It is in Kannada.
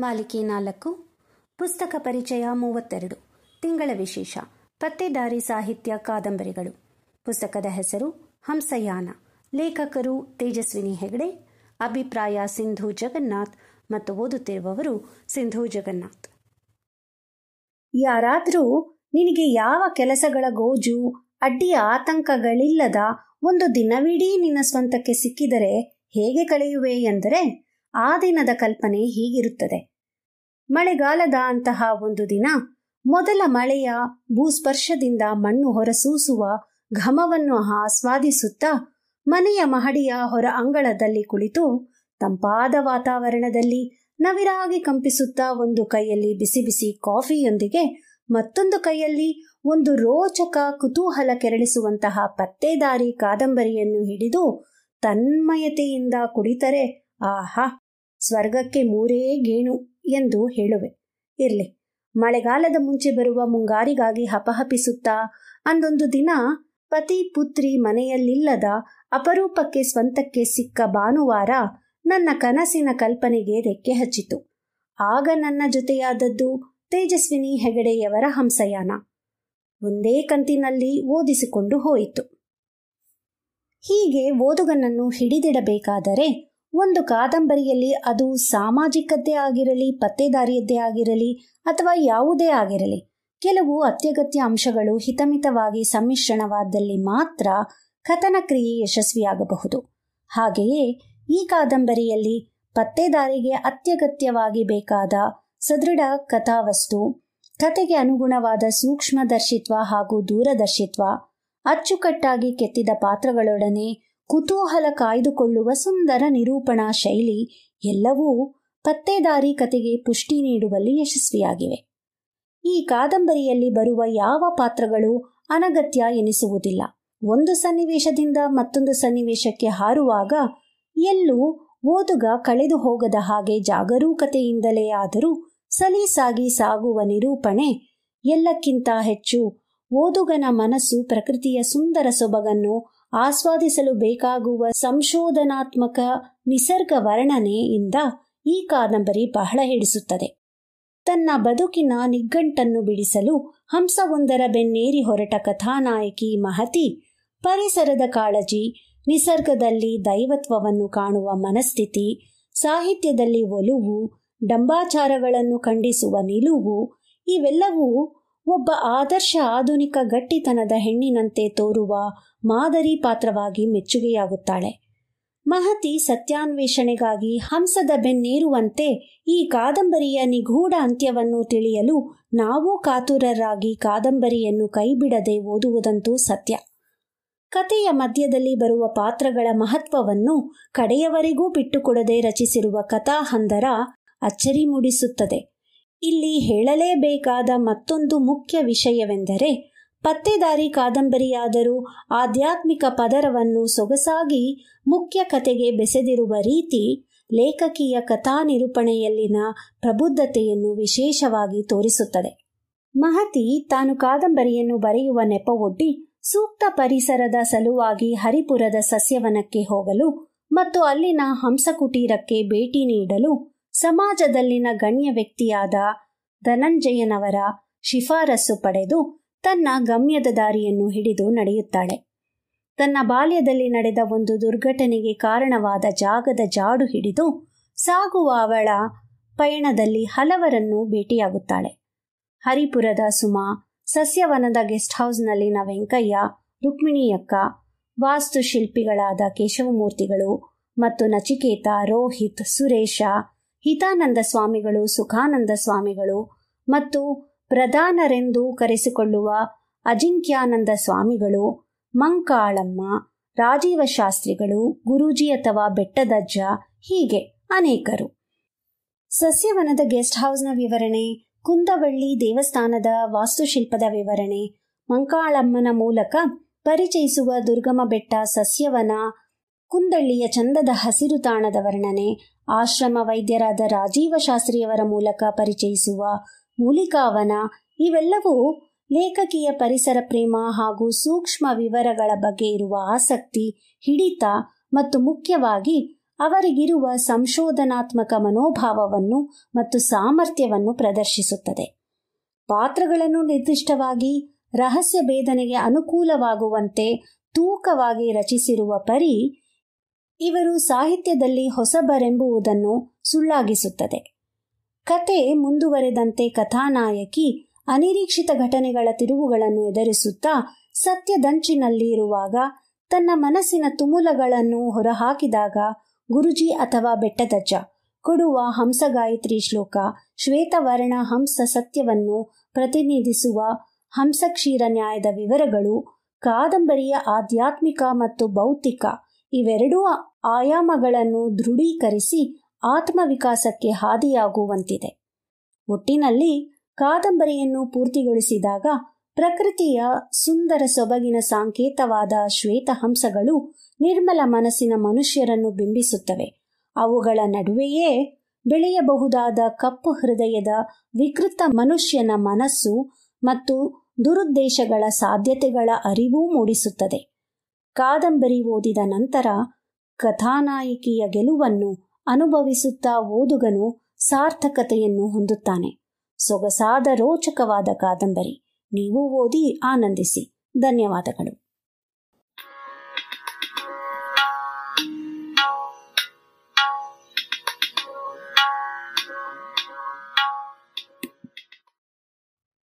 ಮಾಲಿಕೆ ನಾಲ್ಕು, ಪುಸ್ತಕ ಪರಿಚಯ ಮೂವತ್ತೆರಡು, ತಿಂಗಳ ವಿಶೇಷ, ಪತ್ತೆದಾರಿ ಸಾಹಿತ್ಯ ಕಾದಂಬರಿಗಳು. ಪುಸ್ತಕದ ಹೆಸರು ಹಂಸಯಾನ. ಲೇಖಕರು ತೇಜಸ್ವಿನಿ ಹೆಗಡೆ, ಅಭಿಪ್ರಾಯ ಸಿಂಧು ಜಗನ್ನಾಥ್ ಮತ್ತು ಓದುತ್ತಿರುವವರು ಸಿಂಧು ಜಗನ್ನಾಥ್. ಯಾರಾದರೂ ನಿನಗೆ ಯಾವ ಕೆಲಸಗಳ ಗೋಜು ಅಡ್ಡಿಯ ಆತಂಕಗಳಿಲ್ಲದ ಒಂದು ದಿನವಿಡೀ ನಿನ್ನ ಸ್ವಂತಕ್ಕೆ ಸಿಕ್ಕಿದರೆ ಹೇಗೆ ಕಳೆಯುವೆ ಎಂದರೆ ಆ ದಿನದ ಕಲ್ಪನೆ ಹೀಗಿರುತ್ತದೆ. ಮಳೆಗಾಲದ ಅಂತಹ ಒಂದು ದಿನ ಮೊದಲ ಮಳೆಯ ಭೂಸ್ಪರ್ಶದಿಂದ ಮಣ್ಣು ಹೊರಸೂಸುವ ಘಮವನ್ನು ಆಸ್ವಾದಿಸುತ್ತಾ ಮನೆಯ ಮಹಡಿಯ ಹೊರ ಅಂಗಳದಲ್ಲಿ ಕುಳಿತು ತಂಪಾದ ವಾತಾವರಣದಲ್ಲಿ ನವಿರಾಗಿ ಕಂಪಿಸುತ್ತಾ ಒಂದು ಕೈಯಲ್ಲಿ ಬಿಸಿ ಬಿಸಿ ಕಾಫಿಯೊಂದಿಗೆ ಮತ್ತೊಂದು ಕೈಯಲ್ಲಿ ಒಂದು ರೋಚಕ ಕುತೂಹಲ ಕೆರಳಿಸುವಂತಹ ಪತ್ತೇದಾರಿ ಕಾದಂಬರಿಯನ್ನು ಹಿಡಿದು ತನ್ಮಯತೆಯಿಂದ ಕುಡಿತರೆ ಆಹಾ, ಸ್ವರ್ಗಕ್ಕೆ ಮೂರೇ ಗೇಣು ಎಂದು ಹೇಳುವೆ. ಇರ್ಲಿ, ಮಳೆಗಾಲದ ಮುಂಚೆ ಬರುವ ಮುಂಗಾರಿಗಾಗಿ ಹಪಹಪಿಸುತ್ತಾ ಅಂದೊಂದು ದಿನ ಪತಿ ಪುತ್ರಿ ಮನೆಯಲ್ಲಿಲ್ಲದ ಅಪರೂಪಕ್ಕೆ ಸ್ವಂತಕ್ಕೆ ಸಿಕ್ಕ ಭಾನುವಾರ ನನ್ನ ಕನಸಿನ ಕಲ್ಪನೆಗೆ ರೆಕ್ಕೆ ಹಚ್ಚಿತು. ಆಗ ನನ್ನ ಜೊತೆಯಾದದ್ದು ತೇಜಸ್ವಿನಿ ಹೆಗಡೆಯವರ ಹಂಸಯಾನ. ಒಂದೇ ಕಂತಿನಲ್ಲಿ ಓದಿಸಿಕೊಂಡು ಹೋಯಿತು. ಹೀಗೆ ಓದುಗನನ್ನು ಹಿಡಿದಿಡಬೇಕಾದರೆ ಒಂದು ಕಾದಂಬರಿಯಲ್ಲಿ ಅದು ಸಾಮಾಜಿಕದ್ದೇ ಆಗಿರಲಿ, ಪತ್ತೆದಾರಿಯದ್ದೇ ಆಗಿರಲಿ ಅಥವಾ ಯಾವುದೇ ಆಗಿರಲಿ, ಕೆಲವು ಅತ್ಯಗತ್ಯ ಅಂಶಗಳು ಹಿತಮಿತವಾಗಿ ಸಮ್ಮಿಶ್ರಣವಾದಲ್ಲಿ ಮಾತ್ರ ಕಥನ ಕ್ರಿಯೆ ಯಶಸ್ವಿಯಾಗಬಹುದು. ಹಾಗೆಯೇ ಈ ಕಾದಂಬರಿಯಲ್ಲಿ ಪತ್ತೆದಾರಿಗೆ ಅತ್ಯಗತ್ಯವಾಗಿ ಬೇಕಾದ ಸದೃಢ ಕಥಾವಸ್ತು ಕತೆಗೆ ಅನುಗುಣವಾದ ಸೂಕ್ಷ್ಮದರ್ಶಿತ್ವ ಹಾಗೂ ದೂರದರ್ಶಿತ್ವ, ಅಚ್ಚುಕಟ್ಟಾಗಿ ಕೆತ್ತಿದ ಪಾತ್ರಗಳೊಡನೆ ಕುತೂಹಲ ಕಾಯ್ದುಕೊಳ್ಳುವ ಸುಂದರ ನಿರೂಪಣಾ ಶೈಲಿ ಎಲ್ಲವೂ ಪತ್ತೆದಾರಿ ಕತೆಗೆ ಪುಷ್ಟಿ ನೀಡುವಲ್ಲಿ ಯಶಸ್ವಿಯಾಗಿವೆ. ಈ ಕಾದಂಬರಿಯಲ್ಲಿ ಬರುವ ಯಾವ ಪಾತ್ರಗಳು ಅನಗತ್ಯ ಎನಿಸುವುದಿಲ್ಲ. ಒಂದು ಸನ್ನಿವೇಶದಿಂದ ಮತ್ತೊಂದು ಸನ್ನಿವೇಶಕ್ಕೆ ಹಾರುವಾಗ ಎಲ್ಲೂ ಓದುಗ ಕಳೆದು ಹೋಗದ ಹಾಗೆ ಜಾಗರೂಕತೆಯಿಂದಲೇ ಆದರೂ ಸಲೀಸಾಗಿ ಸಾಗುವ ನಿರೂಪಣೆ ಎಲ್ಲಕ್ಕಿಂತ ಹೆಚ್ಚು ಓದುಗನ ಮನಸ್ಸು ಪ್ರಕೃತಿಯ ಸುಂದರ ಸೊಬಗನ್ನು ಆಸ್ವಾದಿಸಲು ಬೇಕಾಗುವ ಸಂಶೋಧನಾತ್ಮಕ ನಿಸರ್ಗ ವರ್ಣನೆಯಿಂದ ಈ ಕಾದಂಬರಿ ಬಹಳ ಹಿಡಿಸುತ್ತದೆ. ತನ್ನ ಬದುಕಿನ ನಿಗ್ಗಂಟನ್ನು ಬಿಡಿಸಲು ಹಂಸವೊಂದರ ಬೆನ್ನೇರಿ ಹೊರಟ ಕಥಾನಾಯಕಿ ಮಹತಿ, ಪರಿಸರದ ಕಾಳಜಿ, ನಿಸರ್ಗದಲ್ಲಿ ದೈವತ್ವವನ್ನು ಕಾಣುವ ಮನಸ್ಥಿತಿ, ಸಾಹಿತ್ಯದಲ್ಲಿ ಒಲುವು, ಡಂಬಾಚಾರಗಳನ್ನು ಖಂಡಿಸುವ ನಿಲುವು ಇವೆಲ್ಲವೂ ಒಬ್ಬ ಆದರ್ಶ ಆಧುನಿಕ ಗಟ್ಟಿತನದ ಹೆಣ್ಣಿನಂತೆ ತೋರುವ ಮಾದರಿ ಪಾತ್ರವಾಗಿ ಮೆಚ್ಚುಗೆಯಾಗುತ್ತಾಳೆ. ಮಹತಿ ಸತ್ಯಾನ್ವೇಷಣೆಗಾಗಿ ಹಂಸದ ಬೆನ್ನೇರುವಂತೆ ಈ ಕಾದಂಬರಿಯ ನಿಗೂಢ ಅಂತ್ಯವನ್ನು ತಿಳಿಯಲು ನಾವೂ ಕಾತುರರಾಗಿ ಕಾದಂಬರಿಯನ್ನು ಕೈಬಿಡದೆ ಓದುವುದಂತೂ ಸತ್ಯ. ಕಥೆಯ ಮಧ್ಯದಲ್ಲಿ ಬರುವ ಪಾತ್ರಗಳ ಮಹತ್ವವನ್ನು ಕಡೆಯವರೆಗೂ ಬಿಟ್ಟುಕೊಡದೆ ರಚಿಸಿರುವ ಕಥಾಹಂದರ ಅಚ್ಚರಿ ಮೂಡಿಸುತ್ತದೆ. ಇಲ್ಲಿ ಹೇಳಲೇಬೇಕಾದ ಮತ್ತೊಂದು ಮುಖ್ಯ ವಿಷಯವೆಂದರೆ, ಪತ್ತೆದಾರಿ ಕಾದಂಬರಿಯಾದರೂ ಆಧ್ಯಾತ್ಮಿಕ ಪದರವನ್ನು ಸೊಗಸಾಗಿ ಮುಖ್ಯ ಕತೆಗೆ ಬೆಸೆದಿರುವ ರೀತಿ, ಲೇಖಕಿಯ ಕಥಾ ನಿರೂಪಣೆಯಲ್ಲಿನ ಪ್ರಬುದ್ಧತೆಯನ್ನು ವಿಶೇಷವಾಗಿ ತೋರಿಸುತ್ತದೆ. ಮಹತಿ ತಾನು ಕಾದಂಬರಿಯನ್ನು ಬರೆಯುವ ನೆಪವೊಡ್ಡಿ ಸೂಕ್ತ ಪರಿಸರದ ಸಲುವಾಗಿ ಹರಿಪುರದ ಸಸ್ಯವನಕ್ಕೆ ಹೋಗಲು ಮತ್ತು ಅಲ್ಲಿನ ಹಂಸಕುಟೀರಕ್ಕೆ ಭೇಟಿ ನೀಡಲು ಸಮಾಜದಲ್ಲಿನ ಗಣ್ಯ ವ್ಯಕ್ತಿಯಾದ ಧನಂಜಯನವರ ಶಿಫಾರಸು ಪಡೆದು ತನ್ನ ಗಮ್ಯದ ದಾರಿಯನ್ನು ಹಿಡಿದು ನಡೆಯುತ್ತಾಳೆ. ತನ್ನ ಬಾಲ್ಯದಲ್ಲಿ ನಡೆದ ಒಂದು ದುರ್ಘಟನೆಗೆ ಕಾರಣವಾದ ಜಾಗದ ಜಾಡು ಹಿಡಿದು ಸಾಗುವ ಅವಳ ಪಯಣದಲ್ಲಿ ಹಲವರನ್ನು ಭೇಟಿಯಾಗುತ್ತಾಳೆ. ಹರಿಪುರದ ಸುಮಾ, ಸಸ್ಯವನದ ಗೆಸ್ಟ್ ಹೌಸ್ನಲ್ಲಿನ ವೆಂಕಯ್ಯ ರುಕ್ಮಿಣಿಯಕ್ಕ ವಾಸ್ತುಶಿಲ್ಪಿಗಳಾದ ಕೇಶವಮೂರ್ತಿಗಳು ಮತ್ತು ನಚಿಕೇತ, ರೋಹಿತ್, ಸುರೇಶ ಹಿತಾನಂದ ಸ್ವಾಮಿಗಳು, ಸುಖಾನಂದ ಸ್ವಾಮಿಗಳು ಮತ್ತು ಪ್ರಧಾನರೆಂದು ಕರೆಸಿಕೊಳ್ಳುವ ಅಜಿಂಕ್ಯಾನಂದ ಸ್ವಾಮಿಗಳು, ಮಂಕಾಳಮ್ಮ, ರಾಜೀವ ಶಾಸ್ತ್ರಿಗಳು, ಗುರೂಜಿ ಅಥವಾ ಬೆಟ್ಟದಜ್ಜ ಹೀಗೆ ಅನೇಕರು. ಸಸ್ಯವನದ ಗೆಸ್ಟ್ ಹೌಸ್ನ ವಿವರಣೆ, ಕುಂದವಳ್ಳಿ ದೇವಸ್ಥಾನದ ವಾಸ್ತುಶಿಲ್ಪದ ವಿವರಣೆ, ಮಂಕಾಳಮ್ಮನ ಮೂಲಕ ಪರಿಚಯಿಸುವ ದುರ್ಗಮ ಬೆಟ್ಟ ಸಸ್ಯವನ ಕುಂದಳ್ಳಿಯ ಚಂದದ ಹಸಿರು ತಾಣದ ವರ್ಣನೆ, ಆಶ್ರಮ ವೈದ್ಯರಾದ ರಾಜೀವ ಶಾಸ್ತ್ರಿಯವರ ಮೂಲಕ ಪರಿಚಯಿಸುವ ಮೂಲಿಕಾವನ, ಇವೆಲ್ಲವೂ ಲೇಖಕಿಯ ಪರಿಸರ ಪ್ರೇಮ ಹಾಗೂ ಸೂಕ್ಷ್ಮ ವಿವರಗಳ ಬಗ್ಗೆ ಇರುವ ಆಸಕ್ತಿ, ಹಿಡಿತ ಮತ್ತು ಮುಖ್ಯವಾಗಿ ಅವರಿಗಿರುವ ಸಂಶೋಧನಾತ್ಮಕ ಮನೋಭಾವವನ್ನು ಮತ್ತು ಸಾಮರ್ಥ್ಯವನ್ನು ಪ್ರದರ್ಶಿಸುತ್ತದೆ. ಪಾತ್ರಗಳನ್ನು ನಿರ್ದಿಷ್ಟವಾಗಿ ರಹಸ್ಯ ಭೇದನೆಗೆ ಅನುಕೂಲವಾಗುವಂತೆ ತೂಕವಾಗಿ ರಚಿಸಿರುವ ಪರಿ ಇವರು ಸಾಹಿತ್ಯದಲ್ಲಿ ಹೊಸಬರೆಂಬುವುದನ್ನು ಸುಳ್ಳಾಗಿಸುತ್ತದೆ. ಕತೆ ಮುಂದುವರೆದಂತೆ ಕಥಾನಾಯಕಿ ಅನಿರೀಕ್ಷಿತ ಘಟನೆಗಳ ತಿರುವುಗಳನ್ನು ಎದುರಿಸುತ್ತಾ ಸತ್ಯದಂಚಿನಲ್ಲಿ ಇರುವಾಗ ತನ್ನ ಮನಸ್ಸಿನ ತುಮುಲಗಳನ್ನು ಹೊರಹಾಕಿದಾಗ ಗುರುಜಿ ಅಥವಾ ಬೆಟ್ಟದಜ್ಜ, ಕೊಡುವ ಹಂಸಗಾಯತ್ರಿ ಶ್ಲೋಕ, ಶ್ವೇತವರ್ಣ ಹಂಸ ಸತ್ಯವನ್ನು ಪ್ರತಿನಿಧಿಸುವ ಹಂಸಕ್ಷೀರ ನ್ಯಾಯದ ವಿವರಗಳು, ಕಾದಂಬರಿಯ ಆಧ್ಯಾತ್ಮಿಕ ಮತ್ತು ಭೌತಿಕ ಇವೆರಡೂ ಆಯಾಮಗಳನ್ನು ದೃಢೀಕರಿಸಿ ಆತ್ಮವಿಕಾಸಕ್ಕೆ ಹಾದಿಯಾಗುವಂತಿದೆ. ಒಟ್ಟಿನಲ್ಲಿ ಕಾದಂಬರಿಯನ್ನು ಪೂರ್ತಿಗೊಳಿಸಿದಾಗ ಪ್ರಕೃತಿಯ ಸುಂದರ ಸೊಬಗಿನ ಸಾಂಕೇತವಾದ ಶ್ವೇತಹಂಸಗಳು ನಿರ್ಮಲ ಮನಸ್ಸಿನ ಮನುಷ್ಯರನ್ನು ಬಿಂಬಿಸುತ್ತವೆ. ಅವುಗಳ ನಡುವೆಯೇ ಬೆಳೆಯಬಹುದಾದ ಕಪ್ಪು ಹೃದಯದ ವಿಕೃತ ಮನುಷ್ಯನ ಮನಸ್ಸು ಮತ್ತು ದುರುದ್ದೇಶಗಳ ಸಾಧ್ಯತೆಗಳ ಅರಿವೂ ಮೂಡಿಸುತ್ತದೆ. ಕಾದಂಬರಿ ಓದಿದ ನಂತರ ಕಥಾನಾಯಕಿಯ ಗೆಲುವನ್ನು ಅನುಭವಿಸುತ್ತಾ ಓದುಗನು ಸಾರ್ಥಕತೆಯನ್ನು ಹೊಂದುತ್ತಾನೆ. ಸೊಗಸಾದ ರೋಚಕವಾದ ಕಾದಂಬರಿ. ನೀವು ಓದಿ ಆನಂದಿಸಿ. ಧನ್ಯವಾದಗಳು.